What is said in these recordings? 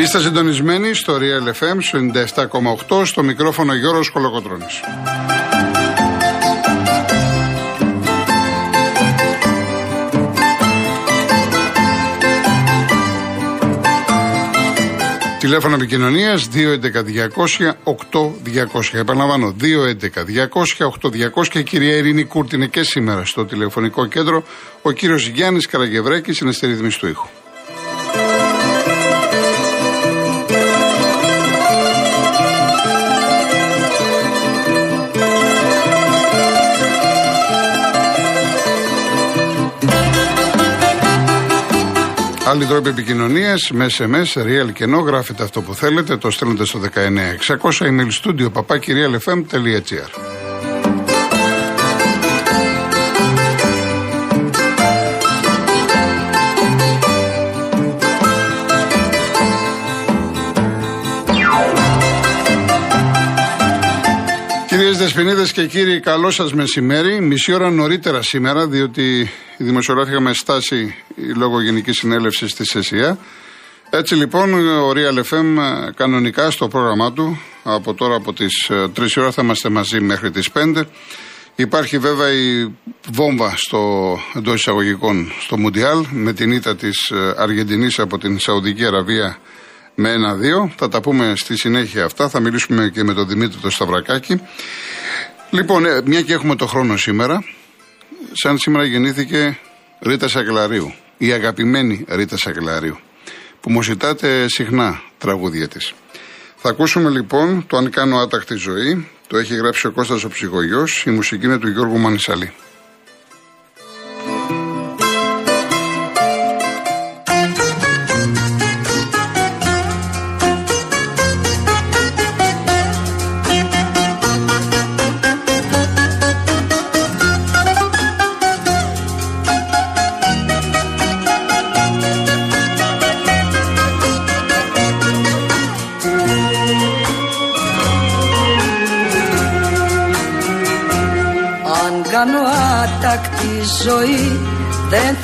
Είστε συντονισμένοι στο Real FM 97,8 στο μικρόφωνο Γιώργος Κολοκοτρώνης. Τηλέφωνο επικοινωνίας 211-200-8200. Επαναλαμβάνω, 211-200-8200 και η κυρία Ειρήνη Κούρτ είναι και σήμερα στο τηλεφωνικό κέντρο. Ο κύριος Γιάννης Καραγευρέκη είναι στη ρυθμίση του ήχου. Άλλοι τρόποι επικοινωνίας με SMS, real και no, γράφετε αυτό που θέλετε, το στέλνετε στο 19600 email studio papakirialfm.gr. Δεσποινίδες και κύριοι, καλό σας μεσημέρι. Μισή ώρα νωρίτερα σήμερα, διότι η δημοσιογράφη είχαμε στάσει λόγω Γενική Συνέλευσης της ΕΣΥΑ. Έτσι λοιπόν, ο Real FM ε, κανονικά στο πρόγραμμά του, από τώρα από τις 3 ε, ώρα θα είμαστε μαζί μέχρι τις 5. Υπάρχει βέβαια η βόμβα στο εντός εισαγωγικών στο Μουντιάλ με την ήττα της ε, Αργεντινής από την Σαουδική Αραβία με ένα-δύο. Θα τα πούμε στη συνέχεια αυτά. Θα μιλήσουμε και με τον Δημήτρη το Σταυρακάκη. Λοιπόν, ε, μια και έχουμε το χρόνο σήμερα, σαν σήμερα γεννήθηκε Ρίτα Σακελαρίου, η αγαπημένη Ρίτα Σακελαρίου, που μου ζητάτε συχνά τραγούδια της. Θα ακούσουμε λοιπόν το «Αν κάνω άτακτη ζωή», το έχει γράψει ο Κώστας ο Ψυχογιός, η μουσική είναι του Γιώργου Μανισαλή.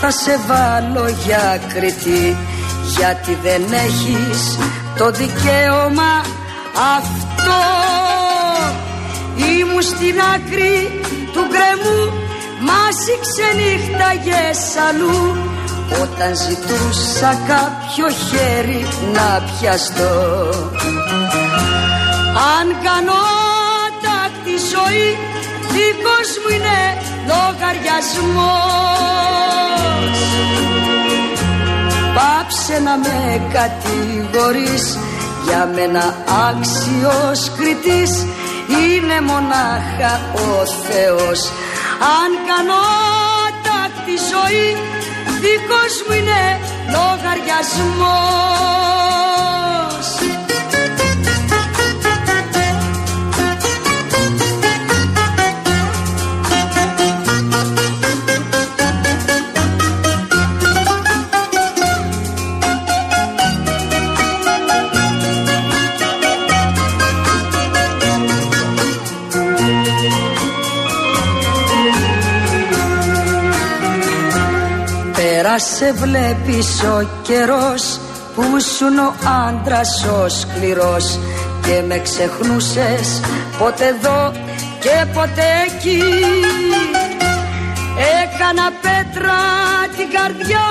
Θα σε βάλω για κριτή. Γιατί δεν έχεις το δικαίωμα αυτό. Ήμουν στην άκρη του γκρεμού μας ξενύχταγες αλλού. Όταν ζητούσα κάποιο χέρι να πιαστώ. Αν κάνω τάκτη ζωή δικός μου είναι λογαριασμός Πάψε να με κατηγορείς για μένα άξιος κριτής. Είναι μονάχα ο Θεός. Αν κάνω τάκτη ζωή δικός μου είναι λογαριασμός σε βλέπεις ο καιρός που ήσουν ο άντρας ο σκληρός και με ξεχνούσες ποτέ εδώ και ποτέ εκεί. Έκανα πέτρα την καρδιά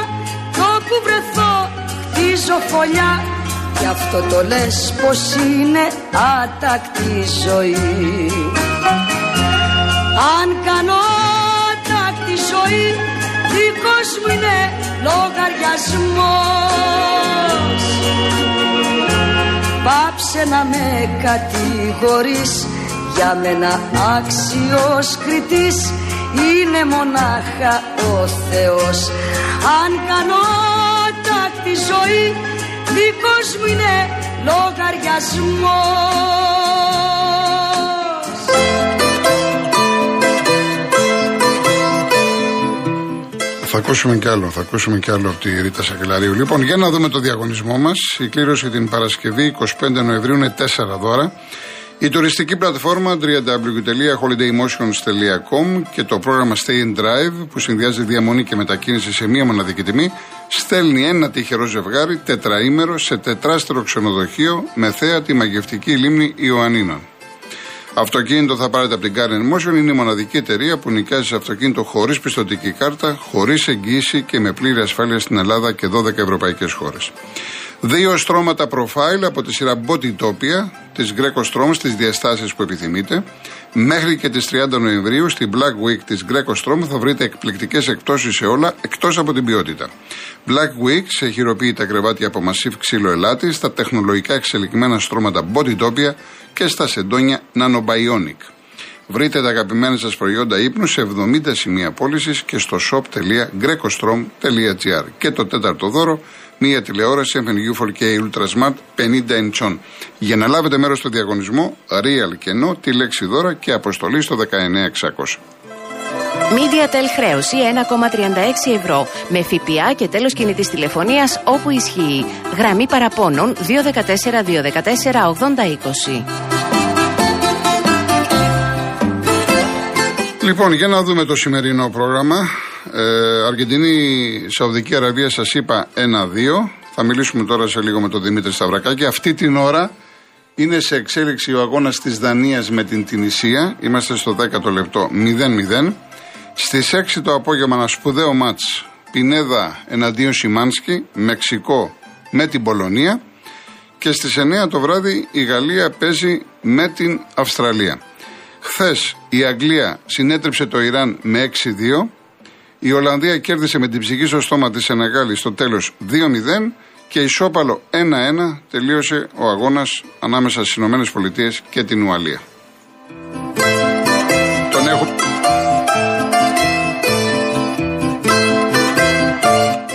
το που βρεθώ χτίζω φωλιά. Γι' αυτό το λες πως είναι άτακτη ζωή. Αν κάνω άτακτη ζωή δικός μου είναι λογαριασμός. Πάψε να με κατηγορείς για μένα άξιος κριτής. Είναι μονάχα ο Θεός. Αν κάνω τάκτη ζωή δικός μου είναι λογαριασμός Θα ακούσουμε κι άλλο, θα ακούσουμε κι άλλο από τη Ρίτα Σακελαρίου. Λοιπόν, για να δούμε το διαγωνισμό μας. Η κλήρωση την Παρασκευή 25 Νοεμβρίου είναι 4 δώρα. Η τουριστική πλατφόρμα www.holidaymotions.com και το πρόγραμμα Stay and Drive που συνδυάζει διαμονή και μετακίνηση σε μία μοναδική τιμή στέλνει ένα τυχερό ζευγάρι τετραήμερο σε τετράστερο ξενοδοχείο με θέα τη μαγευτική λίμνη Ιωαννίνων. Αυτοκίνητο θα πάρετε από την Car Motion είναι η μοναδική εταιρεία που νοικιάζει σε αυτοκίνητο χωρίς πιστοτική κάρτα, χωρίς εγγύηση και με πλήρη ασφάλεια στην Ελλάδα και 12 ευρωπαϊκές χώρες. Δύο στρώματα profile από τη σειρά Bodytopia τη Greco Strom στι διαστάσεις που επιθυμείτε. Μέχρι και τις 30 Νοεμβρίου στην Black Week της Greco Strom θα βρείτε εκπληκτικές εκτόσει σε όλα εκτός από την ποιότητα. Black Week σε χειροποίητα κρεβάτια από Massive ξύλο ελάτι, στα τεχνολογικά εξελιγμένα στρώματα Bodytopia και στα σεντόνια Nanobionic. Βρείτε τα αγαπημένα σας προϊόντα ύπνου σε 70 σημεία πώλησης και στο shop.grecostrom.gr. Και το τέταρτο δώρο μία τηλεόραση FNU 4K Ultra Smart 50 inch. Για να λάβετε μέρος στο διαγωνισμό, real και no, τη λέξη δώρα και αποστολή στο 19600. MediaTel χρέωση 1,36 ευρώ με ΦΠΑ και τέλος κινητής τηλεφωνίας όπου ισχύει. Γραμμή παραπώνων 214 214 8020. Λοιπόν, για να δούμε το σημερινό πρόγραμμα. Ε, Αργεντινή, Σαουδική Αραβία σας είπα 1-2. Θα μιλήσουμε τώρα σε λίγο με τον Δημήτρη Σταυρακάκη. Αυτή την ώρα είναι σε εξέλιξη ο αγώνας της Δανίας με την Τινησία. Είμαστε στο 10ο λεπτό 0-0. Στις 6 το απόγευμα ένα σπουδαίο μάτς Πινέδα εναντίον Σιμάνσκι, Μεξικό με την Πολωνία. Και στις 9 το βράδυ η Γαλλία παίζει με την Αυστραλία. Χθες η Αγγλία συνέτρεψε το Ιράν με 6-2. Η Ολλανδία κέρδισε με την ψυχή στο στόμα της Σενεγάλης στο τέλος 2-0 και ισόπαλο 1-1 τελείωσε ο αγώνας ανάμεσα στις ΗΠΑ και την Ουαλία. Τον έχω...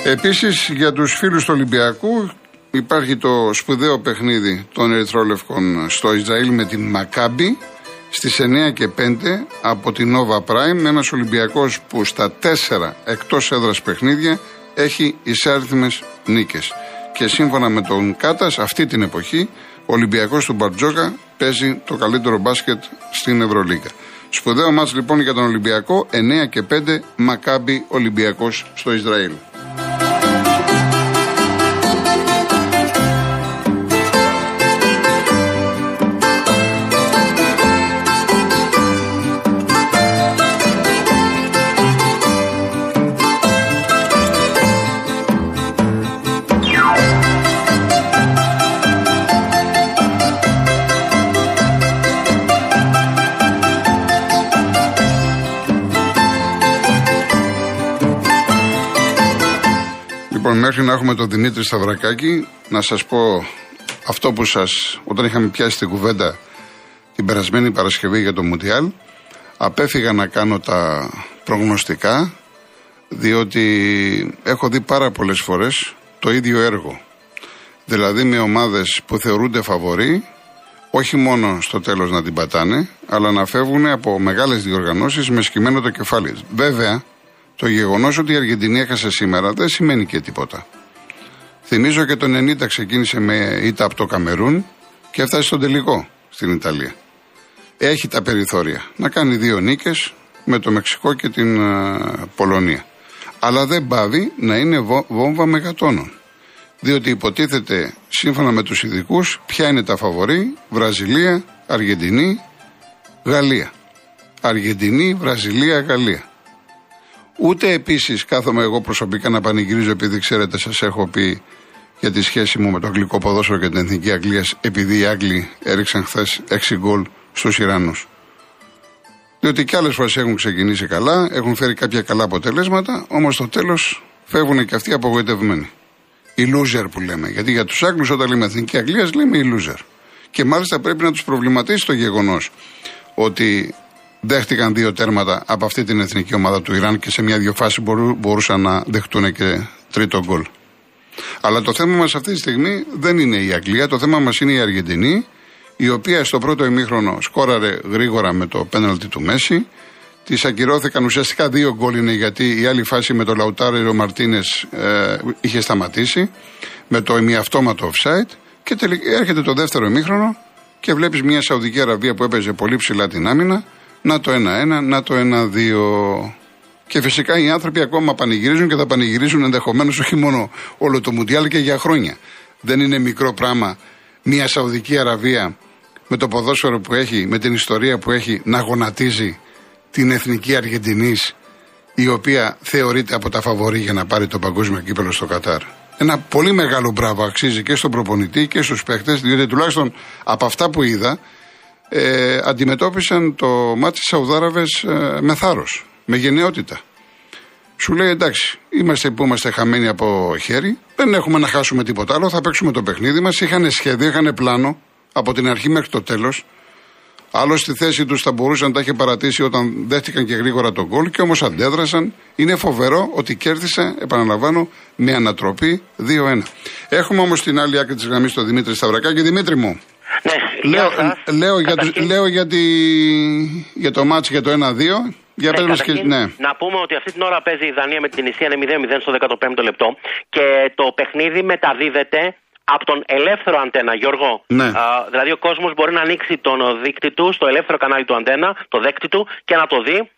Επίσης για τους φίλους του Ολυμπιακού υπάρχει το σπουδαίο παιχνίδι των Ερυθρόλευκων στο Ισραήλ με την Μακάμπη στις 9 και 5 από την Nova Prime ένας Ολυμπιακός που στα 4 εκτός έδρας παιχνίδια έχει εισάριθμες νίκες. Και σύμφωνα με τον Κάτας αυτή την εποχή ο Ολυμπιακός του Μπαρτζόκα παίζει το καλύτερο μπάσκετ στην Ευρωλίγα. Σπουδαίο μάτς λοιπόν για τον Ολυμπιακό 9 και 5 Μακάμπι Ολυμπιακός στο Ισραήλ. Μέχρι να έχουμε τον Δημήτρη Σταυρακάκη, να σας πω αυτό που σας, όταν είχαμε πιάσει την κουβέντα την περασμένη Παρασκευή για το Μουντιάλ, απέφυγα να κάνω τα προγνωστικά, διότι έχω δει πάρα πολλές φορές το ίδιο έργο. Δηλαδή με ομάδες που θεωρούνται φαβοροί, όχι μόνο στο τέλος να την πατάνε, αλλά να φεύγουν από μεγάλες διοργανώσεις με σκημένο το κεφάλι. Βέβαια, το γεγονός ότι η Αργεντινή έχασε σήμερα δεν σημαίνει και τίποτα. Θυμίζω και το 90 ξεκίνησε με ήττα από το Καμερούν και έφτασε στον τελικό στην Ιταλία. Έχει τα περιθώρια να κάνει δύο νίκες με το Μεξικό και την ε, Πολωνία. Αλλά δεν πάβει να είναι βόμβα μεγατόνων. Διότι υποτίθεται σύμφωνα με τους ειδικούς ποια είναι τα φαβορή Βραζιλία, Αργεντινή, Γαλλία. Αργεντινή, Βραζιλία, Γαλλία. Ούτε επίσης κάθομαι εγώ προσωπικά να πανηγυρίζω επειδή ξέρετε, σας έχω πει για τη σχέση μου με το αγγλικό ποδόσφαιρο και την εθνική Αγγλίας, επειδή οι Άγγλοι έριξαν χθες 6 γκολ στους Ιρανού. Διότι και άλλες φορές έχουν ξεκινήσει καλά, έχουν φέρει κάποια καλά αποτελέσματα, όμως στο τέλος φεύγουν και αυτοί απογοητευμένοι. Οι loser που λέμε. Γιατί για τους Άγγλους, όταν λέμε εθνική Αγγλίας, λέμε οι loser. Και μάλιστα πρέπει να τους προβληματίσει το γεγονός ότι δέχτηκαν δύο τέρματα από αυτή την εθνική ομάδα του Ιράν και σε μια-δυο φάσει μπορούσαν να δεχτούν και τρίτο γκολ. Αλλά το θέμα μας αυτή τη στιγμή δεν είναι η Αγγλία, το θέμα μας είναι η Αργεντινή, η οποία στο πρώτο ημίχρονο σκόραρε γρήγορα με το πέναλτι του Μέση. Τη ακυρώθηκαν ουσιαστικά δύο γκολ είναι γιατί η άλλη φάση με το Λαουτάριο Μαρτίνες ε, είχε σταματήσει με το ημιαυτόματο offside. Και τελικά έρχεται το δεύτερο ημίχρονο και βλέπεις μια Σαουδική Αραβία που έπαιζε πολύ ψηλά την άμυνα, να το 1-1, να το 1-2. Και φυσικά οι άνθρωποι ακόμα πανηγυρίζουν και θα πανηγυρίζουν ενδεχομένως όχι μόνο όλο το Μουντιάλ και για χρόνια. Δεν είναι μικρό πράγμα μια Σαουδική Αραβία με το ποδόσφαιρο που έχει, με την ιστορία που έχει, να γονατίζει την εθνική Αργεντινής, η οποία θεωρείται από τα φαβορή για να πάρει το παγκόσμιο κύπελο στο Κατάρ. Ένα πολύ μεγάλο μπράβο αξίζει και στον προπονητή και στους παίχτε, διότι τουλάχιστον από αυτά που είδα, ε, αντιμετώπισαν το μάτι της Σαουδάραβες ε, με θάρρος, με γενναιότητα. Σου λέει εντάξει, είμαστε που είμαστε χαμένοι από χέρι, δεν έχουμε να χάσουμε τίποτα άλλο, θα παίξουμε το παιχνίδι μας. Είχαν σχέδιο, είχαν πλάνο από την αρχή μέχρι το τέλος. Άλλο στη θέση τους θα μπορούσε να τα είχε παρατήσει όταν δέχτηκαν και γρήγορα τον γκολ και όμως αντέδρασαν. Είναι φοβερό ότι κέρδισε, επαναλαμβάνω, με ανατροπή 2-1. Έχουμε όμως την άλλη άκρη της γραμμής τον Δημήτρη Σταυρακάκη. Δημήτρη μου, Ναι, λέω, γεια σας. λέω, για, το- Καταρχήν- λέω για, τη, για το μάτς για το 1-2. Για Ναι, πες μας και, καταρχήν, ναι. Να πούμε ότι αυτή την ώρα παίζει η Δανία με την Ισία είναι 0-0 στο 15ο λεπτό και το παιχνίδι μεταδίδεται από τον ελεύθερο αντένα, Γιώργο. Ναι. Α, δηλαδή ο κόσμος μπορεί να ανοίξει τον δείκτη του στο ελεύθερο κανάλι του αντένα, το δέκτη του και να το δει.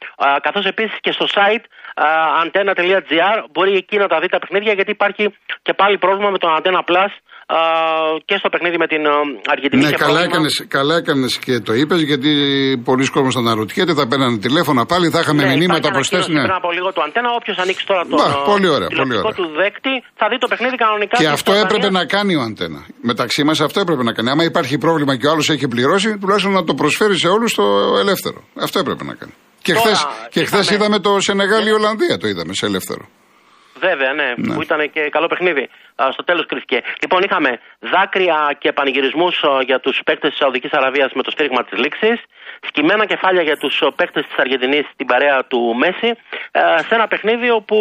Καθώς επίσης και στο site α, antenna.gr μπορεί εκεί να τα δει τα παιχνίδια γιατί υπάρχει και πάλι πρόβλημα με τον Antenna Plus α, και στο παιχνίδι με την α, Αργεντινή. Ναι, και καλά πρόβλημα- έκανες, καλά έκανες και το είπες γιατί πολλοί κόσμος θα αναρωτιέται, θα παίρνανε τηλέφωνα πάλι, θα είχαμε Ναι, μηνύματα υπάρχει προς θέση. ανακοίνωση Ναι. πριν από λίγο το αντένα. Όποιος ανοίξει τώρα το Μπα, πολύ ωραία, πολύ τηλεοπτικό ωραία. του δέκτη θα δει το παιχνίδι κανονικά. Και στη αυτό Ισπανία. έπρεπε να κάνει ο Αντένα. Μεταξύ μας αυτό έπρεπε να κάνει. Άμα υπάρχει πρόβλημα και ο άλλος έχει πληρώσει, τουλάχιστον να το προσφέρει σε όλους το ελεύθερο. Αυτό έπρεπε να κάνει. Και Τώρα, χθε και χθες είπαμε- είδαμε το Σενεγάλη η Ολλανδία, το είδαμε σε ελεύθερο. Βέβαια, ναι, Ναι. που ήταν και καλό παιχνίδι. Α, στο τέλος κρίθηκε. Λοιπόν, είχαμε δάκρυα και πανηγυρισμούς για τους παίκτες της Σαουδικής Αραβίας με το σφύριγμα της λήξης. Σκυμμένα κεφάλια για τους παίκτες της Αργεντινής στην παρέα του Μέση. ε, σε ένα παιχνίδι όπου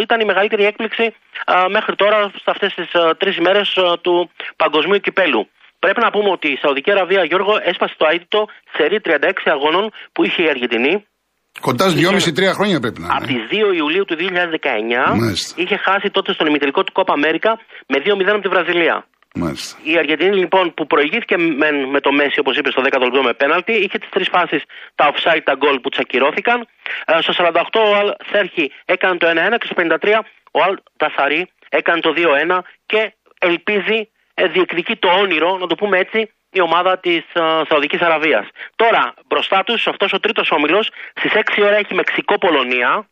ήταν η μεγαλύτερη έκπληξη ε, μέχρι τώρα σε αυτές τις τρεις ημέρες του παγκοσμίου κυπέλου. Πρέπει να πούμε ότι η Σαουδική Αραβία, Γιώργο, έσπασε το αίτητο σε 36 αγώνων που είχε η Αργεντινή. Κοντάς 2,5-3 χρόνια πρέπει να Από είναι. τις 2 Ιουλίου του 2019 Μάλιστα. είχε χάσει τότε στον ημιτελικό του Κόπα Αμέρικα με 2-0 από τη Βραζιλία. Μάλιστα. Η Αργεντινή λοιπόν που προηγήθηκε με, με το Μέση όπως είπες στο 10ο λεπτό με πέναλτι είχε τις τρεις φάσεις τα offside τα goal που του ακυρώθηκαν. Ε, στο 48 ο Αλ Σέρχη έκανε το 1-1 και στο 53 ο Αλ Τασαρή έκανε το 2-1 και ελπίζει, ε, διεκδικεί το όνειρο, να το πούμε έτσι, η ομάδα της ε, Σαουδικής Αραβίας. Τώρα μπροστά τους αυτός ο τρίτος όμιλος στις 6 ώρα έχει Μεξικό-Πολωνία.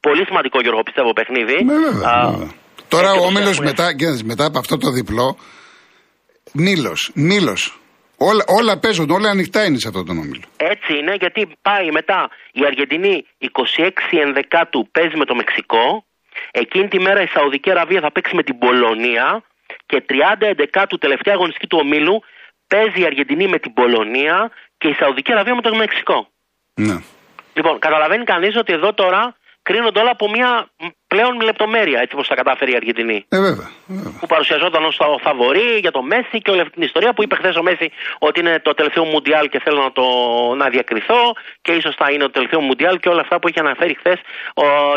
Πολύ σημαντικό Γιώργο πιστεύω παιχνίδι. Ναι, βέβαια, Α, βέβαια. Τώρα και ο το Όμιλος ξέρουμε. μετά, κοίταξε, μετά από αυτό το διπλό. Μήλο, Μήλο. Όλα, όλα παίζουν, όλα ανοιχτά είναι σε αυτόν τον Όμιλο. Έτσι είναι γιατί πάει μετά η Αργεντινή 26 ενδεκάτου παίζει με το Μεξικό. Εκείνη τη μέρα η Σαουδική Αραβία θα παίξει με την Πολωνία. Και 30 ενδεκάτου τελευταία αγωνιστική του ομίλου παίζει η Αργεντινή με την Πολωνία και η Σαουδική Αραβία με το Μεξικό. Ναι. Λοιπόν, καταλαβαίνει κανείς ότι εδώ τώρα κρίνονται όλα από μια πλέον λεπτομέρεια έτσι όπως τα κατάφερε η Αργεντινή. Ε, βέβαια. βέβαια. που παρουσιαζόταν ως φαβορή για το Μέση και όλη αυτή την ιστορία που είπε χθες ο Μέση ότι είναι το τελευταίο Μουντιάλ και θέλω να το να διακριθώ και ίσως θα είναι το τελευταίο Μουντιάλ και όλα αυτά που είχε αναφέρει χθες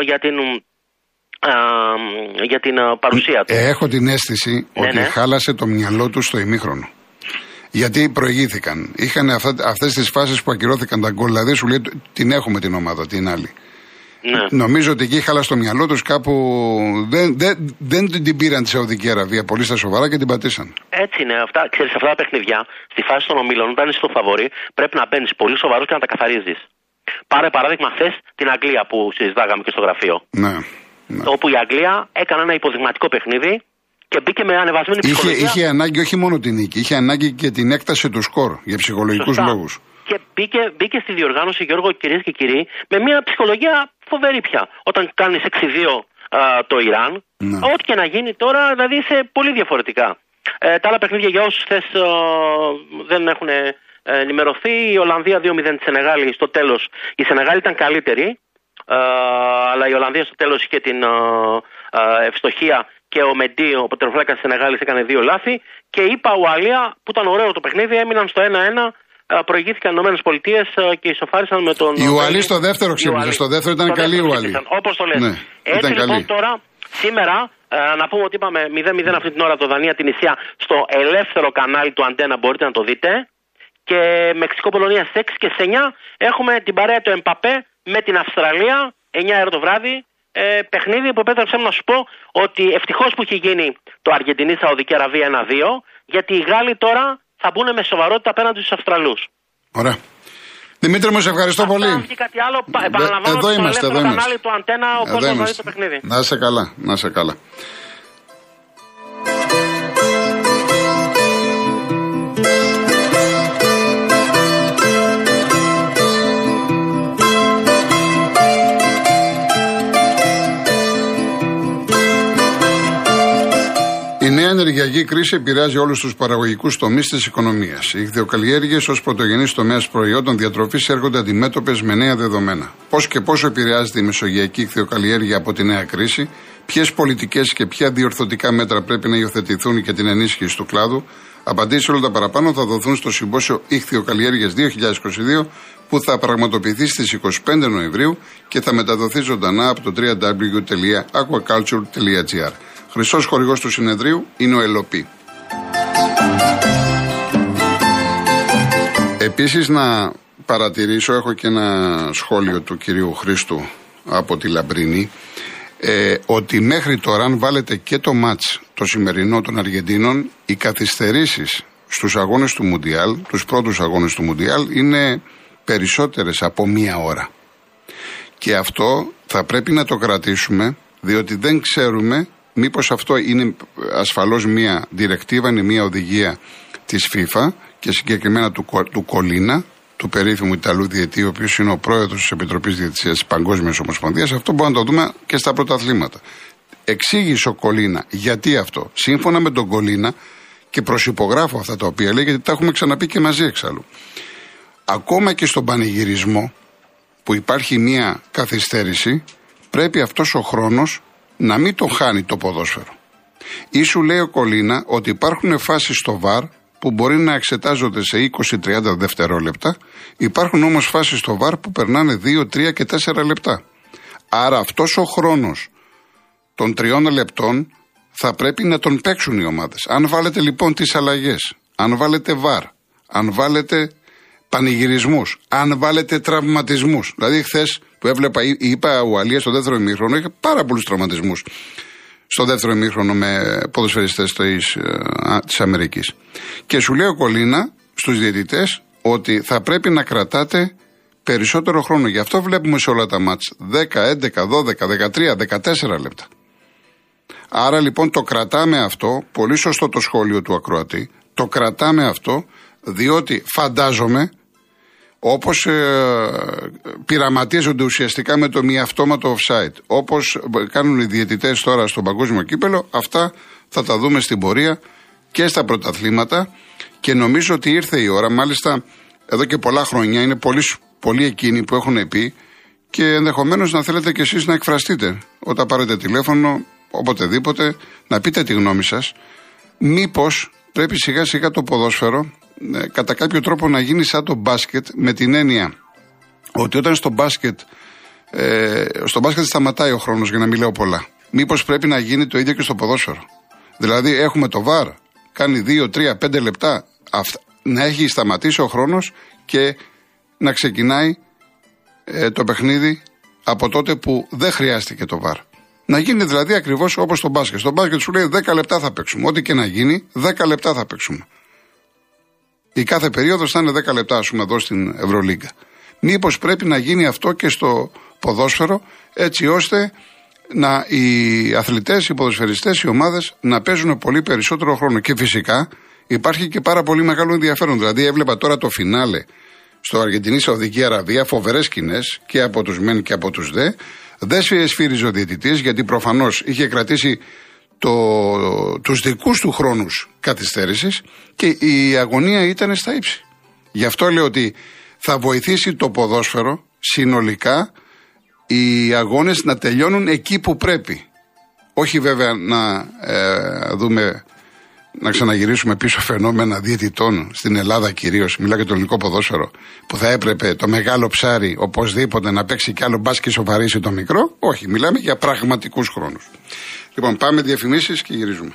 για την, α, για την α, παρουσία του. Ε, έχω την αίσθηση Ναι, ότι ναι. χάλασε το μυαλό του στο ημίχρονο. Γιατί προηγήθηκαν. Είχαν αυτές τις φάσεις που ακυρώθηκαν τα γκολ. Δηλαδή σου λέει την έχουμε την ομάδα, την άλλη. Ναι. Νομίζω ότι εκεί χάλασε το μυαλό τους κάπου. Δεν, δεν, δεν την πήραν τη Σαουδική Αραβία πολύ στα σοβαρά και την πατήσαν. Έτσι είναι. Αυτά, ξέρεις, αυτά τα παιχνιδιά, στη φάση των ομίλων, όταν είσαι στο φαβορή, πρέπει να μπαίνεις πολύ σοβαρός και να τα καθαρίζεις. Πάρε παράδειγμα χθες την Αγγλία που συζητάγαμε και στο γραφείο. Ναι. Ναι. Όπου η Αγγλία έκανε ένα υποδειγματικό παιχνίδι και μπήκε με ανεβασμένη Είχε, ψυχολογία. είχε ανάγκη όχι μόνο την νίκη, είχε ανάγκη και την έκταση του σκορ για ψυχολογικούς Σωστά. λόγους. Και μπήκε, μπήκε στη διοργάνωση, Γιώργο, κυρίες και κύριοι, με μια ψυχολογία φοβερή πια. Όταν κάνεις 6-2 α, το Ιράν, Ναι. ό,τι και να γίνει τώρα, δηλαδή είσαι πολύ διαφορετικά. Ε, τα άλλα παιχνίδια για όσους χθε δεν έχουν ε, ενημερωθεί, η Ολλανδία 2-0 τη Σενεγάλη στο τέλος. Η Σενεγάλη ήταν καλύτερη, ε, αλλά η Ολλανδία στο τέλος είχε την ε, ε, ευστοχία και ο Μεντί, ο πτεροφυλάκα της Σενεγάλη, έκανε δύο λάθη. Και είπα Ουαλία, που ήταν ωραίο το παιχνίδι, έμειναν στο 1-1. ε, Προηγήθηκαν οι ΗΠΑ και ισοφάρισαν με τον. Η Ουαλή στο δεύτερο ξύπνησε. Στο δεύτερο ήταν καλή η Ουαλή. Όπως το λες. Ναι, Έτσι ήταν λοιπόν καλή. τώρα, σήμερα Ε, να πούμε ότι είπαμε 0-0 αυτή την ώρα το Δανία την Ισία στο ελεύθερο κανάλι του Αντένα, μπορείτε να το δείτε. Και Μεξικό-Πολωνία στι 6 και στι 9 έχουμε την παρέα του Εμπαπέ με την Αυστραλία, 9 ώρα το βράδυ. Ε, παιχνίδι που επέτρεψε να σου πω ότι ευτυχώς που έχει γίνει το Αργεντινή-Σαουδική Αραβία 1-2, γιατί οι Γάλλοι τώρα θα μπουν με σοβαρότητα απέναντι στους Αυστραλούς. Ωραία. Δημήτρη μου, σε ευχαριστώ Αυτά, πολύ. αν και κάτι άλλο, πα- επαναλαμβάνω εδώ ότι στο είμαστε, ελεύθερο εδώ είμαστε. κανάλι του Αντένα ο Εδώ κόσμος θα δει είμαστε. το παιχνίδι. Να είσαι καλά, να είσαι καλά. Ενεργειακή κρίση επηρεάζει όλους τους παραγωγικούς τομείς της οικονομίας. Οι ηχθειοκαλλιέργειε ως πρωτογενής τομέας προϊόντων διατροφής έρχονται αντιμέτωπες με νέα δεδομένα. Πώς και πόσο επηρεάζεται η μεσογειακή ηχθειοκαλλιέργεια από τη νέα κρίση, ποιες πολιτικές και ποια διορθωτικά μέτρα πρέπει να υιοθετηθούν για την ενίσχυση του κλάδου, απαντήσεις όλα τα παραπάνω θα δοθούν στο Συμπόσιο Ηχθειοκαλλιέργεια 2022 που θα πραγματοποιηθεί στις 25 Νοεμβρίου και θα μεταδοθεί ζωντανά από το www.aquaculture.gr. Χρυσός χορηγός του συνεδρίου είναι ο Ελοπή. Επίσης να παρατηρήσω, έχω και ένα σχόλιο του κυρίου Χρήστου από τη Λαμπρίνη, ε, ότι μέχρι τώρα αν βάλετε και το μάτς το σημερινό των Αργεντίνων, οι καθυστερήσεις στους αγώνες του Μουντιάλ, τους πρώτους αγώνες του Μουντιάλ, είναι περισσότερες από μία ώρα. Και αυτό θα πρέπει να το κρατήσουμε, διότι δεν ξέρουμε μήπως αυτό είναι ασφαλώς μία διρεκτίβα, είναι μία οδηγία της FIFA και συγκεκριμένα του, Κο- του Κολίνα, του περίφημου Ιταλού διετή, ο οποίος είναι ο πρόεδρος της Επιτροπής Διετησίας της Παγκόσμιας Ομοσπονδίας, αυτό μπορούμε να το δούμε και στα πρωταθλήματα. Εξήγησε ο Κολίνα γιατί αυτό. Σύμφωνα με τον Κολίνα και προσυπογράφω αυτά τα οποία λέει, γιατί τα έχουμε ξαναπεί και μαζί εξάλλου. Ακόμα και στον πανηγυρισμό που υπάρχει μία καθυστέρηση, πρέπει αυτός ο χρόνος να μην το χάνει το ποδόσφαιρο. Ή σου λέει ο Κολίνα ότι υπάρχουν φάσεις στο ΒΑΡ που μπορεί να εξετάζονται σε 20-30 δευτερόλεπτα, υπάρχουν όμως φάσεις στο ΒΑΡ που περνάνε 2, 3 και 4 λεπτά. Άρα αυτός ο χρόνος των τριών λεπτών θα πρέπει να τον παίξουν οι ομάδες. Αν βάλετε λοιπόν τις αλλαγές, αν βάλετε βαρ, αν βάλετε πανηγυρισμούς, αν βάλετε τραυματισμούς. Δηλαδή χθες που έβλεπα, εί- είπα ο Αλίας στο δεύτερο ημίχρονο, είχε πάρα πολλούς τραυματισμούς στο δεύτερο ημίχρονο με ποδοσφαιριστές της, ε, α, της Αμερικής. Και σου λέει ο Κολίνα στους διαιτητές ότι θα πρέπει να κρατάτε περισσότερο χρόνο. Γι' αυτό βλέπουμε σε όλα τα μάτς 10, 11, 12, 13, 14 λεπτά. Άρα λοιπόν το κρατάμε αυτό, πολύ σωστό το σχόλιο του ακροατή, το κρατάμε αυτό διότι φαντάζομαι όπως ε, πειραματίζονται ουσιαστικά με το μη αυτόματο offside, όπως κάνουν οι διαιτητές τώρα στο παγκόσμιο κύπελο, αυτά θα τα δούμε στην πορεία και στα πρωταθλήματα και νομίζω ότι ήρθε η ώρα, μάλιστα εδώ και πολλά χρόνια είναι πολλοί, πολλοί εκείνοι που έχουν πει και ενδεχομένως να θέλετε κι εσείς να εκφραστείτε όταν πάρετε τηλέφωνο, οποτεδήποτε, να πείτε τη γνώμη σας. Μήπως πρέπει σιγά σιγά το ποδόσφαιρο ε, κατά κάποιο τρόπο να γίνει σαν το μπάσκετ με την έννοια ότι όταν στο μπάσκετ ε, στο μπάσκετ σταματάει ο χρόνος για να μην λέω πολλά. Μήπως πρέπει να γίνει το ίδιο και στο ποδόσφαιρο. Δηλαδή έχουμε το βαρ, κάνει 2, 3, 5 λεπτά αυτα- να έχει σταματήσει ο χρόνος και να ξεκινάει ε, το παιχνίδι από τότε που δεν χρειάστηκε το βαρ. Να γίνει δηλαδή ακριβώς όπως στο μπάσκετ. Στο μπάσκετ σου λέει 10 λεπτά θα παίξουμε. Ό,τι και να γίνει, 10 λεπτά θα παίξουμε. Η κάθε περίοδος θα είναι 10 λεπτά, ας πούμε, εδώ στην Ευρωλίγκα. Μήπως πρέπει να γίνει αυτό και στο ποδόσφαιρο, έτσι ώστε να οι αθλητές, οι ποδοσφαιριστές, οι ομάδες να παίζουν πολύ περισσότερο χρόνο. Και φυσικά υπάρχει και πάρα πολύ μεγάλο ενδιαφέρον. Δηλαδή, έβλεπα τώρα το φινάλε στο Αργεντινή Σαουδική Αραβία, φοβερές σκηνές και από τους μεν και από τους δε. Δεν σφύριζε ο διαιτητής γιατί προφανώς είχε κρατήσει το, τους δικούς του χρόνους καθυστέρησης και η αγωνία ήταν στα ύψη. Γι' αυτό λέω ότι θα βοηθήσει το ποδόσφαιρο συνολικά οι αγώνες να τελειώνουν εκεί που πρέπει. Όχι βέβαια να ε, δούμε να ξαναγυρίσουμε πίσω φαινόμενα διαιτητών στην Ελλάδα κυρίως, μιλάω για το ελληνικό ποδόσφαιρο, που θα έπρεπε το μεγάλο ψάρι οπωσδήποτε να παίξει κι άλλο μπα και σοβαρήσει το μικρό. Όχι, μιλάμε για πραγματικούς χρόνους. Λοιπόν, πάμε διαφημίσεις και γυρίζουμε.